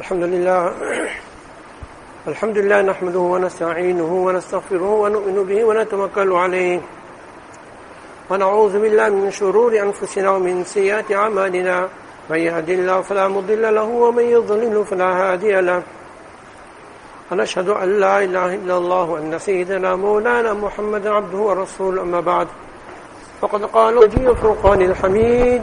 الحمد لله. الحمد لله نحمده ونستعينه ونستغفره ونؤمن به ونتوكل عليه. ونعوذ بالله من شرور أنفسنا ومن سيئات أعمالنا. من يهد الله فلا مضل له ومن يضلل فلا هادي له. ونشهد أن لا إله إلا الله وأن سيدنا مولانا محمد عبده ورسوله. أما بعد فقد قال نبي الفرقان الحميد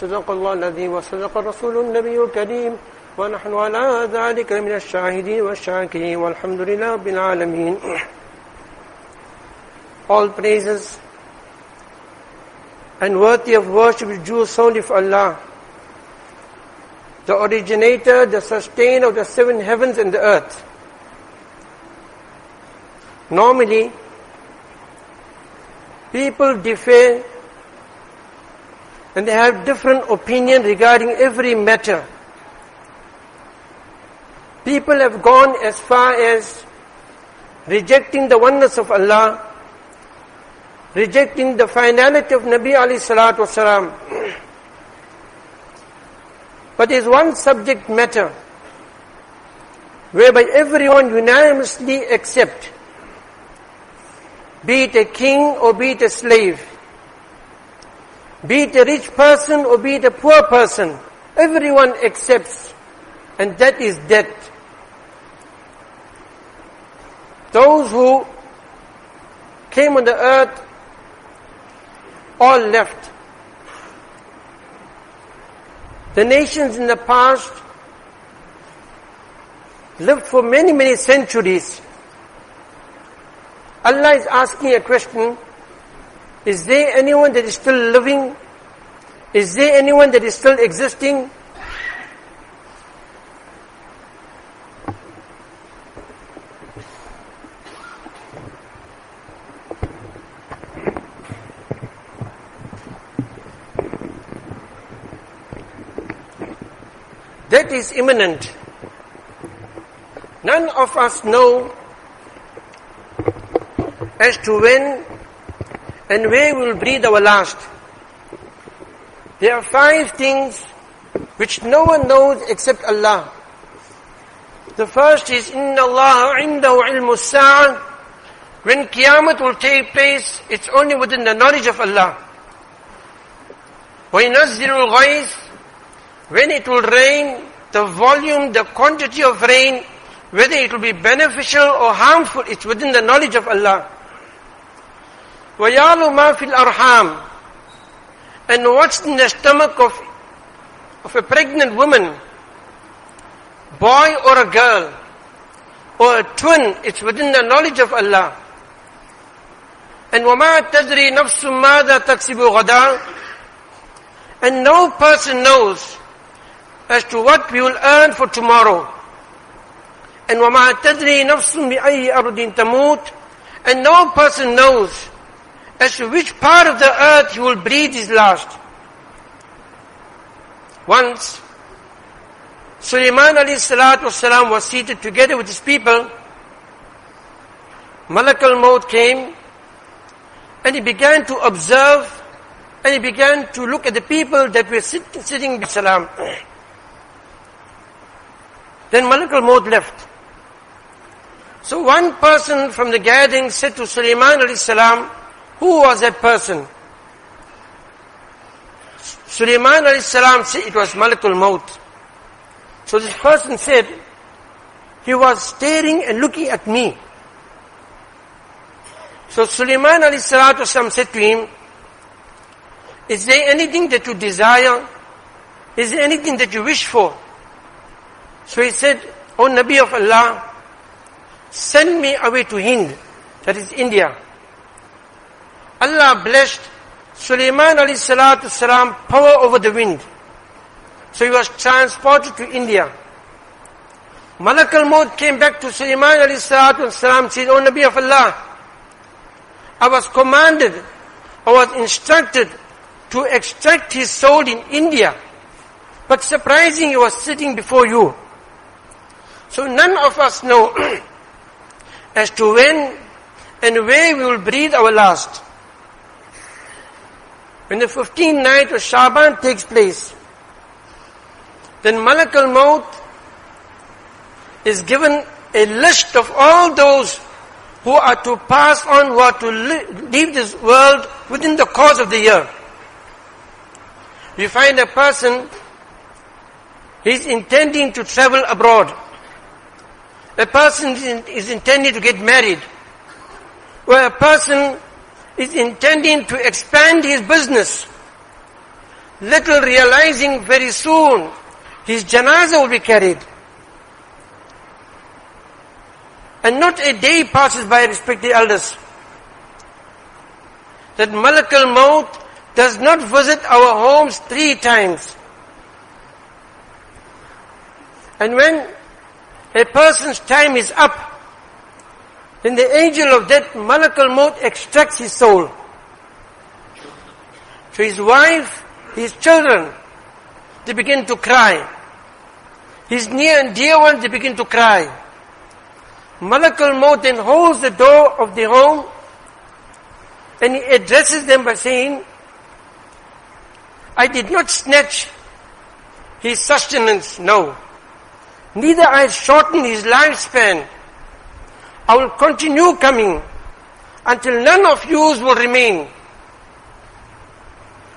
صدق الله الذي وصدق الرسول النبي الكريم ونحن على ذلك من الشاهدين والشاكرين والحمد لله رب العالمين All praises and worthy of worship is due solely for Allah, the originator, the sustainer of the seven heavens and the earth. Normally, people differ and they have different opinion regarding every matter. People have gone as far as rejecting the oneness of Allah, rejecting the finality of Nabi alayhi salatu wasalam. But there is one subject matter whereby everyone unanimously accept, be it a king or be it a slave, be it a rich person or be it a poor person, everyone accepts, and that is death. Those who came on the earth all left. The nations in the past lived for many, many centuries. Allah is asking a question, is there anyone that is still living? Is there anyone that is still existing? That is imminent. None of us know as to when and where we will breathe our last. There are five things which no one knows except Allah. The first is Inna Allah indahu ilmu sa'ah. When Qiyamah will take place, it's only within the knowledge of Allah. وَيْنَزِّلُ الْغَيْثِ When it will rain, the volume, the quantity of rain, whether it will be beneficial or harmful, it's within the knowledge of Allah. وَيَعْلُ مَا فِي الْأَرْحَامِ And what's in the stomach of, of a pregnant woman, boy or a girl, or a twin, it's within the knowledge of Allah. And وَمَا تَدْرِي نَفْسٌ مَاذَا تَكْسِبُ غَدًا And no person knows as to what we will earn for tomorrow. And وَمَا تَدْرِي نَفْسٌ بِأَيِّ أَرْضٍ تَمُوتُ And no person knows as to which part of the earth he will breathe his last. Once, Sulaiman wasalam was seated together with his people. Malak al-Maut came and he began to observe and he began to look at the people that were sit, sitting with Salam. Then Malak al-Maut left. So one person from the gathering said to Sulaiman alayhi salam, who was that person? Sulaiman alayhi salam said it was Malakul Maut. So this person said, he was staring and looking at me. So Sulaiman alayhi salam said to him, is there anything that you desire? Is there anything that you wish for? So he said, O Nabi of Allah, send me away to Hind, that is India. Allah blessed Sulaiman alayhi salatu salam power over the wind. So he was transported to India. Malak al-Maut came back to Sulaiman alayhi salatu salam said, O Nabi of Allah, I was commanded, I was instructed to extract his soul in India. But surprising, he was sitting before you. So none of us know as to when and where we will breathe our last. When the 15th night of Shaban takes place, then Malak al-Maut is given a list of all those who are to pass on, who are to leave this world within the course of the year. You find a person, he's intending to travel abroad. A person is intending to get married. Or a person is intending to expand his business. Little realizing very soon his janazah will be carried. And not a day passes by respected elders. That Malak al-Maut does not visit our homes three times. And when a person's time is up, then the angel of death, Malak al-Maut, extracts his soul. To his wife, his children, they begin to cry. His near and dear ones, they begin to cry. Malak al-Maut then holds the door of the home and he addresses them by saying, I did not snatch his sustenance, no. Neither I shortened his lifespan. I will continue coming until none of yous will remain.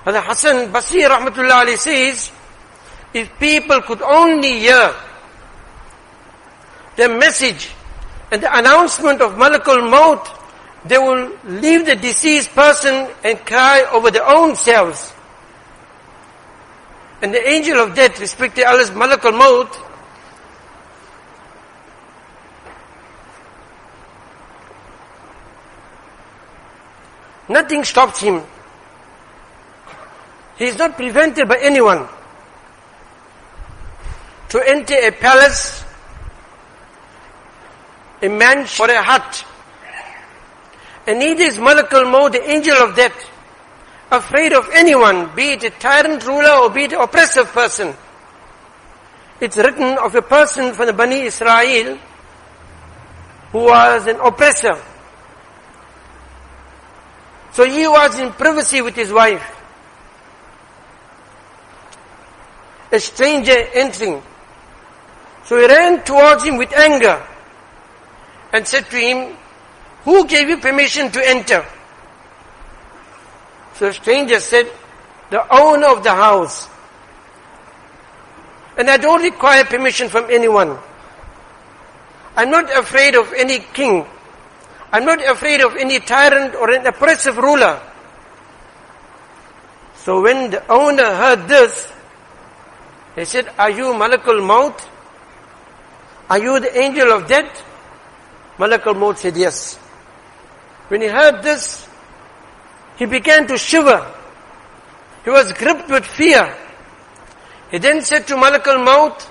Brother Hassan Basri rahmatullah says, if people could only hear the message and the announcement of Malakul Maut, they will leave the deceased person and cry over their own selves. And the angel of death, respected Allah's Malakul Maut, nothing stops him. He is not prevented by anyone to enter a palace, a mansion or a hut. And neither is Malakul Maut, the angel of death, afraid of anyone, be it a tyrant ruler or be it an oppressive person. It's written of a person from the Bani Israel who was an oppressor. So he was in privacy with his wife. A stranger entering. So he ran towards him with anger and said to him, who gave you permission to enter? So the stranger said, the owner of the house. And I don't require permission from anyone. I'm not afraid of any king. I'm not afraid of any tyrant or an oppressive ruler. So when the owner heard this, he said, are you Malakul Maut? Are you the angel of death? Malakul Maut said yes. When he heard this, he began to shiver. He was gripped with fear. He then said to Malak al-Maut,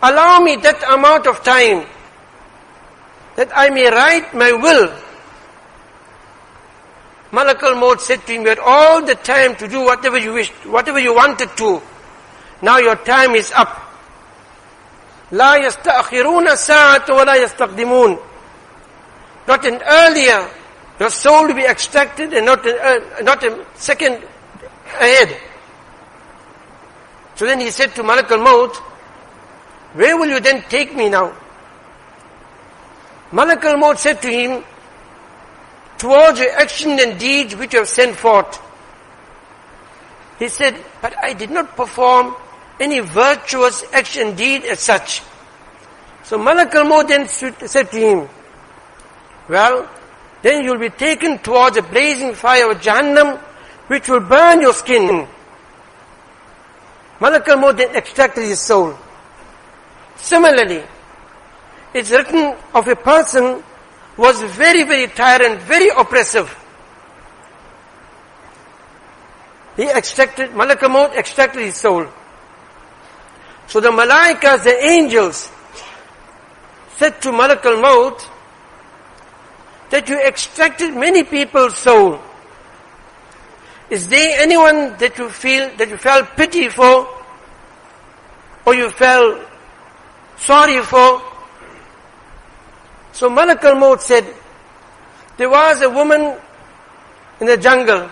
allow me that amount of time that I may write my will. Malakul Maut said to him, you had all the time to do whatever you wished, whatever you wanted to. Now your time is up. لا يستأخرون الساعة ولا يستقدمون. Not an earlier, your soul will be extracted and not, a, uh, not a second ahead. So then he said to Malakul Maut, where will you then take me now? Malak al-Maut said to him, towards your action and deeds which you have sent forth. He said, but I did not perform any virtuous action deed as such. So Malak al-Maut then said to him, well, then you'll be taken towards a blazing fire of Jahannam, which will burn your skin. Malak al-Maut then extracted his soul. Similarly, it's written of a person was very, very tyrant, very oppressive. He extracted, Malak al-Maut extracted his soul. So the malaikas, the angels, said to Malak al-Maut that you extracted many people's soul. Is there anyone that you feel, that you felt pity for, or you felt sorry for? So Malak al-Maut said, there was a woman in the jungle.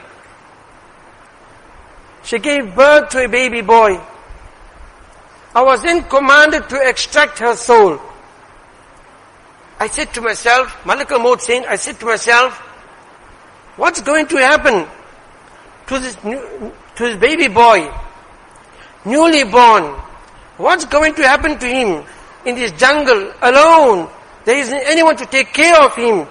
She gave birth to a baby boy. I was then commanded to extract her soul. I said to myself, Malak al-Maut saying, I said to myself, what's going to happen to this, new, to this baby boy, newly born? What's going to happen to him in this jungle alone? There isn't anyone to take care of him.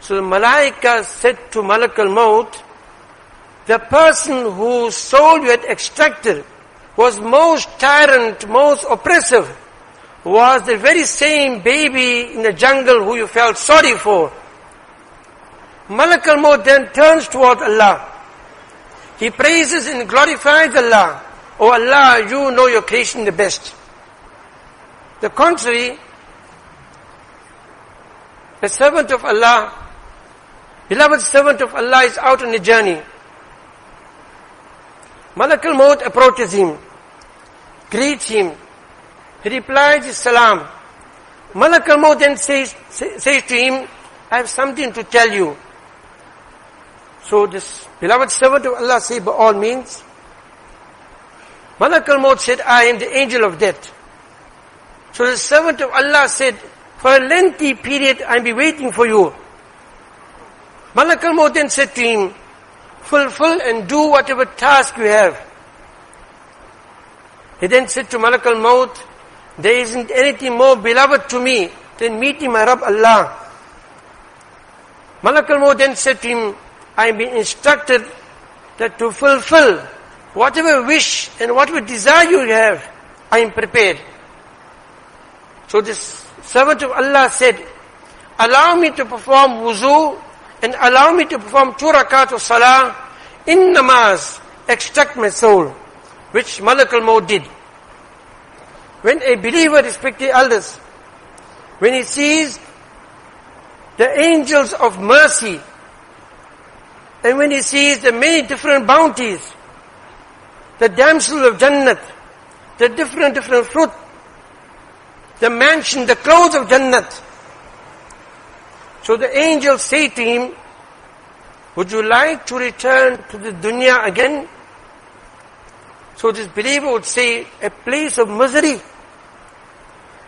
So the Malaika said to Malak al-Maut, the person whose soul you had extracted was most tyrant, most oppressive, was the very same baby in the jungle who you felt sorry for. Malak al-Maut then turns toward Allah. He praises and glorifies Allah. Oh Allah, you know your creation the best. The contrary, the servant of Allah Beloved servant of Allah is out on a journey. Malak al-Maut approaches him, greets him. He replies, Salam. Malak al-Maut then says, says to him, I have something to tell you. So this beloved servant of Allah said, by all means. Malak al-Maut said, I am the angel of death. So the servant of Allah said, for a lengthy period I'll be waiting for you. Malak al-Maut then said to him, fulfill and do whatever task you have. He then said to Malak al-Maut, there isn't anything more beloved to me than meeting my Rabb Allah. Malak al-Maut then said to him, I am being instructed that to fulfill whatever wish and whatever desire you have, I am prepared. So this servant of Allah said, allow me to perform wuzu and allow me to perform two rakat of salah in namaz, extract my soul, which Malak al-Maut did. When a believer respects the elders, when he sees the angels of mercy, and when he sees the many different bounties, the damsel of Jannat, the different, different fruit, the mansion, the clothes of Jannat, so the angels say to him, would you like to return to the dunya again? So this believer would say, a place of misery,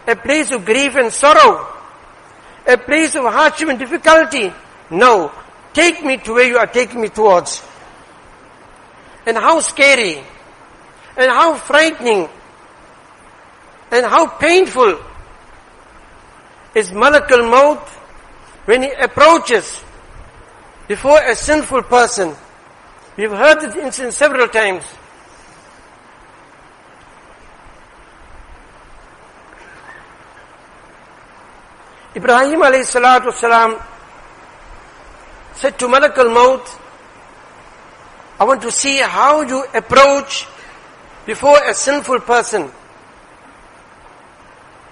a place of grief and sorrow, a place of hardship and difficulty. No, take me to where you are taking me towards. And how scary, and how frightening, and how painful is Malakul Maut when he approaches before a sinful person, we've heard this incident several times. Ibrahim alayhi salatu salam said to Malakul Maut, I want to see how you approach before a sinful person.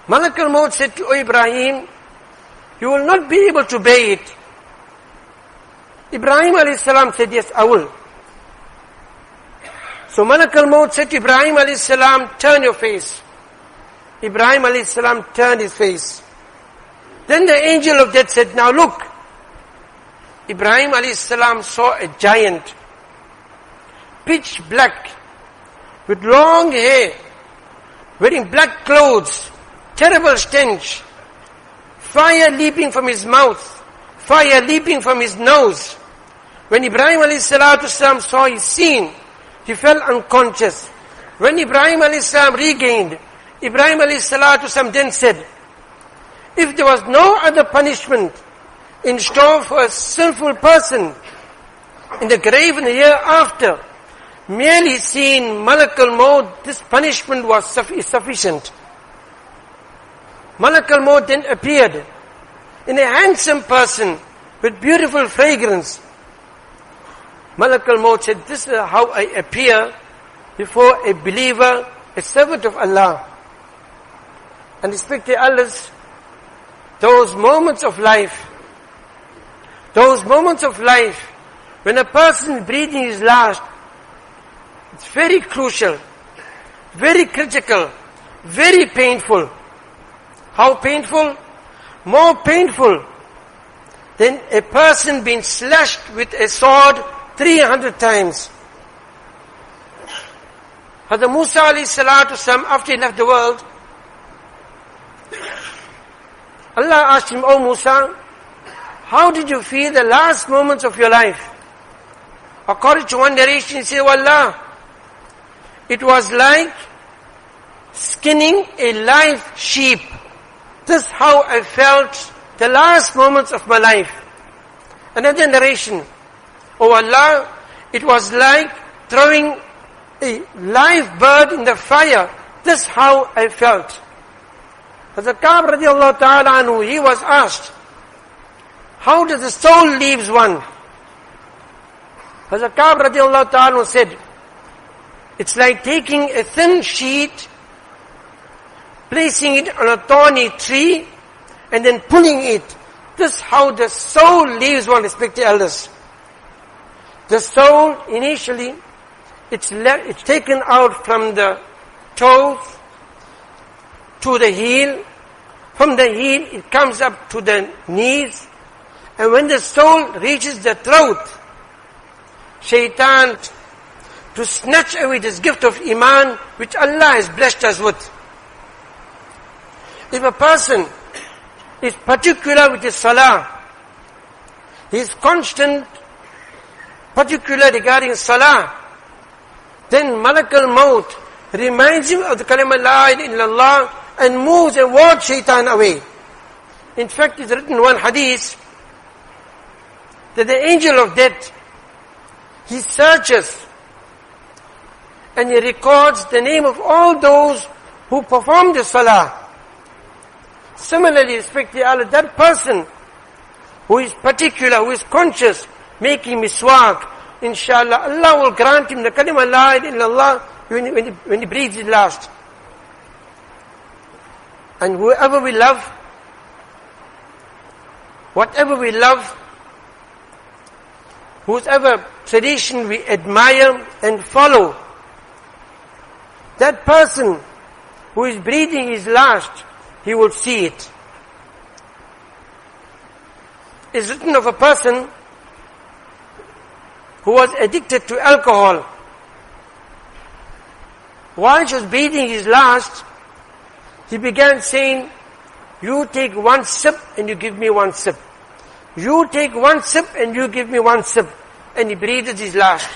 Malak al-Maut said to Ibrahim, you will not be able to bear it. Ibrahim alayhi salam said, yes, I will. So Malak al-Maut said to Ibrahim alayhi salam, turn your face. Ibrahim alayhi salam turned his face. Then the angel of death said, now look. Ibrahim alayhi salam saw a giant, pitch black, with long hair, wearing black clothes, terrible stench, Fire leaping from his mouth. Fire leaping from his nose. When Ibrahim salam saw his scene, he fell unconscious. When Ibrahim salam regained, Ibrahim salam then said, if there was no other punishment in store for a sinful person in the grave in the year after, merely seeing Malak al-Maut, this punishment was sufficient. Malak al-Maut then appeared in a handsome person with beautiful fragrance. Malak al-Maut said, this is how I appear before a believer, a servant of Allah. And respected Allah's, those moments of life, those moments of life, when a person breathing is last, it's very crucial, very critical, very painful. How painful? More painful than a person being slashed with a sword 300 times. Hazrat Musa alayhi salatu sam, after he left the world, Allah asked him, Oh Musa, how did you feel the last moments of your life? According to one narration, he said, oh Allah, it was like skinning a live sheep. This is how I felt the last moments of my life. Another narration, Oh Allah, it was like throwing a live bird in the fire. This is how I felt. Hazrat Ka'b radiallahu ta'ala anhu, he was asked, how does the soul leaves one? Hazrat Ka'b radiallahu ta'ala said, it's like taking a thin sheet, placing it on a thorny tree, and then pulling it. This is how the soul leaves one, respected elders. The soul initially it's, it's taken out from the toes to the heel. From the heel, it comes up to the knees. And when the soul reaches the throat, shaitan, to snatch away this gift of iman, which Allah has blessed us with. If a person is particular with his salah, he is constant, particular regarding salah, then Malak al-Maut reminds him of the kalima La ilaha and moves and wards shaitan away. In fact, it's written in one hadith that the angel of death, he searches and he records the name of all those who perform the salah. Similarly, respected Allah, that person who is particular, who is conscious, making miswak, inshallah, Allah will grant him the kalima la ilaha when, when, he, when he breathes his last. And whoever we love, whatever we love, whosever tradition we admire and follow, that person who is breathing his last, he will see it. It's written of a person who was addicted to alcohol. While he was breathing his last, he began saying, you take one sip and you give me one sip. You take one sip and you give me one sip. And he breathed his last.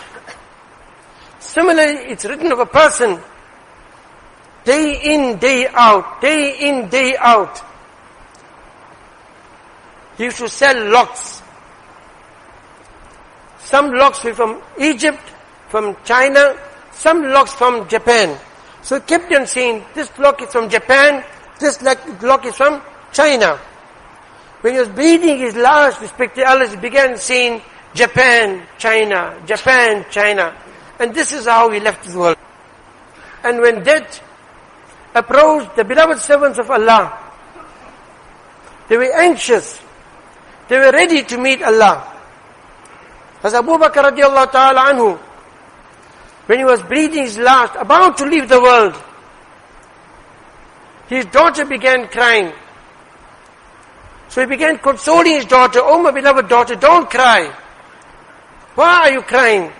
Similarly, it's written of a person, day in, day out, day in, day out. He used to sell locks. Some locks were from Egypt, from China, some locks from Japan. So he kept on saying, this lock is from Japan, this lock is from China. When he was breathing his last, respected Allah, he began saying, Japan, China, Japan, China. And this is how he left the world. And when death approached the beloved servants of Allah, they were anxious. They were ready to meet Allah. As Abu Bakr radiallahu ta'ala anhu, when he was breathing his last, about to leave the world, his daughter began crying. So he began consoling his daughter, Oh my beloved daughter, don't cry. Why are you crying?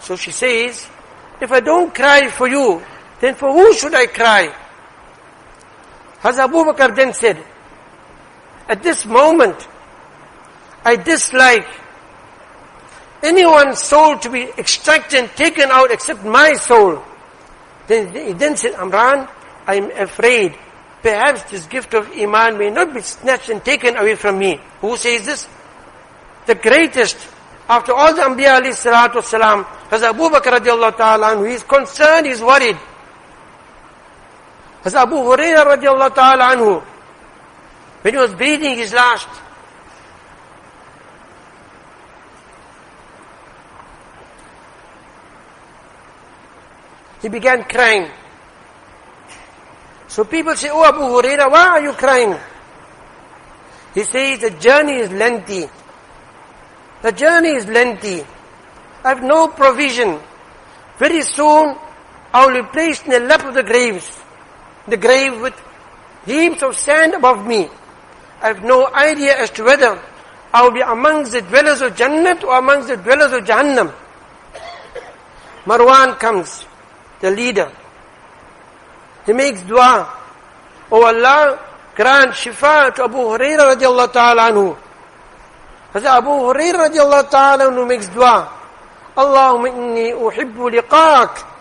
So she says, if I don't cry for you, then for who should I cry? Hazrat Abu Bakr then said, at this moment, I dislike anyone's soul to be extracted and taken out except my soul. Then he then said, Amran, I am afraid perhaps this gift of Iman may not be snatched and taken away from me. Who says this? The greatest, after all the Anbiya alayhi salatu wasalam, has Abu Bakr radiallahu ta'ala anhu. He is concerned, he is worried. Has Abu Hurairah radiallahu ta'ala anhu, when he was breathing his last, he began crying. So people say, Oh Abu Huraira, why are you crying? He says, the journey is lengthy. The journey is lengthy. I have no provision. Very soon, I will be placed in the lap of the graves. The grave with heaps of sand above me. I have no idea as to whether I will be amongst the dwellers of Jannat or amongst the dwellers of Jahannam. Marwan comes, the leader. He makes dua. Oh Allah, grant shifa to Abu Hurairah radiallahu ta'ala anhu. As Abu Hurairah radiallahu ta'ala anhu makes dua. Allahumma inni uhibbu liqaak.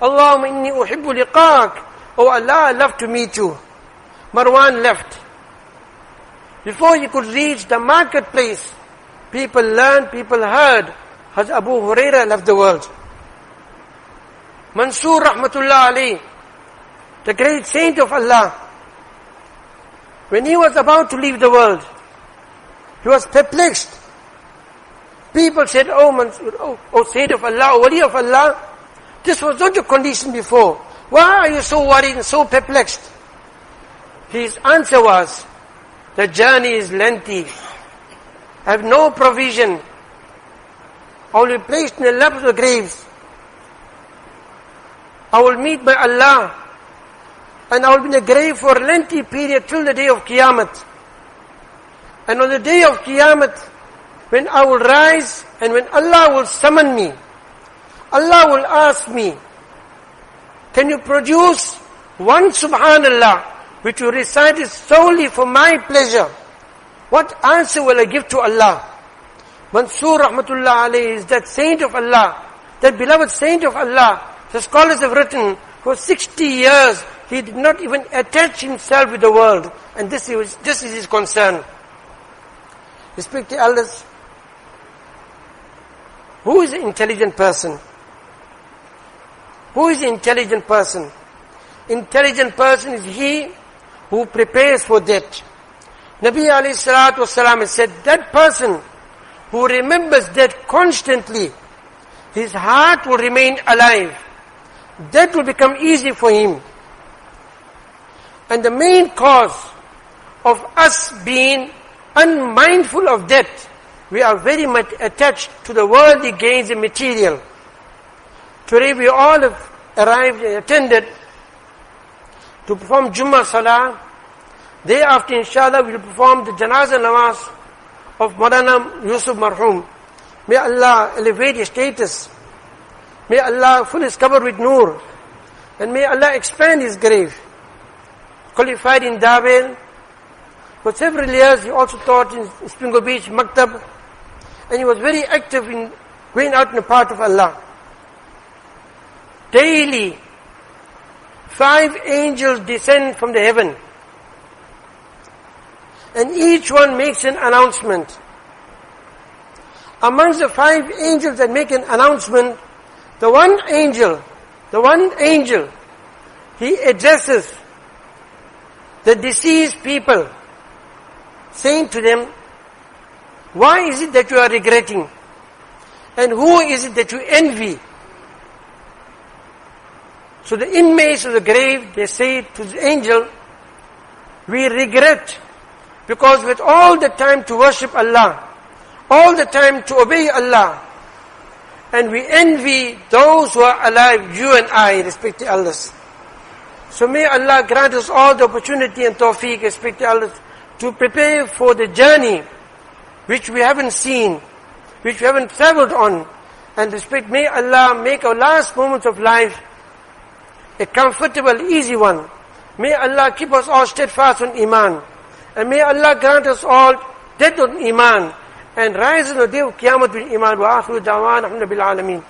Allahumma inni uhibbu liqaak. Oh Allah, I love to meet you. Marwan left. Before he could reach the marketplace, people learned, people heard, Hazrat Abu Huraira left the world. Mansur Rahmatullah alayhi, the great saint of Allah, when he was about to leave the world, he was perplexed. People said, Oh Mansur, oh, oh saint of Allah, oh wali of Allah, this was not your condition before. Why are you so worried and so perplexed? His answer was, the journey is lengthy. I have no provision. I will be placed in the lap of the graves. I will meet by Allah. And I will be in the grave for a lengthy period till the day of Qiyamah. And on the day of Qiyamah, when I will rise and when Allah will summon me, Allah will ask me, can you produce one subhanallah which you recited solely for my pleasure, what answer will I give to Allah? Mansur Rahmatullah alayhi is that saint of Allah, that beloved saint of Allah. The scholars have written, for 60 years, he did not even attach himself with the world. And this is, this is his concern. Respect the elders. Who is an intelligent person? Who is intelligent person? Intelligent person is he who prepares for death. Nabi alayhi salatu wasalam said, that person who remembers death constantly, his heart will remain alive. Death will become easy for him. And the main cause of us being unmindful of death, we are very much attached to the worldly gains and material. Today we all have arrived and attended to perform Jummah Salah. Day after inshallah we will perform the Janazah Namaz of Madana Yusuf Marhum. May Allah elevate his status. May Allah fill his cover with nur. And may Allah expand his grave. Qualified in Dawel. For several years he also taught in Springo Beach, Maktab. And he was very active in going out in the path of Allah. Daily five angels descend from the heaven. And each one makes an announcement. Amongst the five angels that make an announcement, the one angel, the one angel, he addresses the deceased people, saying to them, why is it that you are regretting? And who is it that you envy? So the inmates of the grave, they say to the angel, we regret because with all the time to worship Allah, all the time to obey Allah, and we envy those who are alive, you and I, respected Allahs. So may Allah grant us all the opportunity and tawfiq, respected Allah, to prepare for the journey which we haven't seen, which we haven't traveled on, and respect, may Allah make our last moments of life a comfortable, easy one. May Allah keep us all steadfast on Iman. And may Allah grant us all death on Iman. And rise on the day of Qiyamah with Iman. Wa akhiru da'wan, alhamdulillah.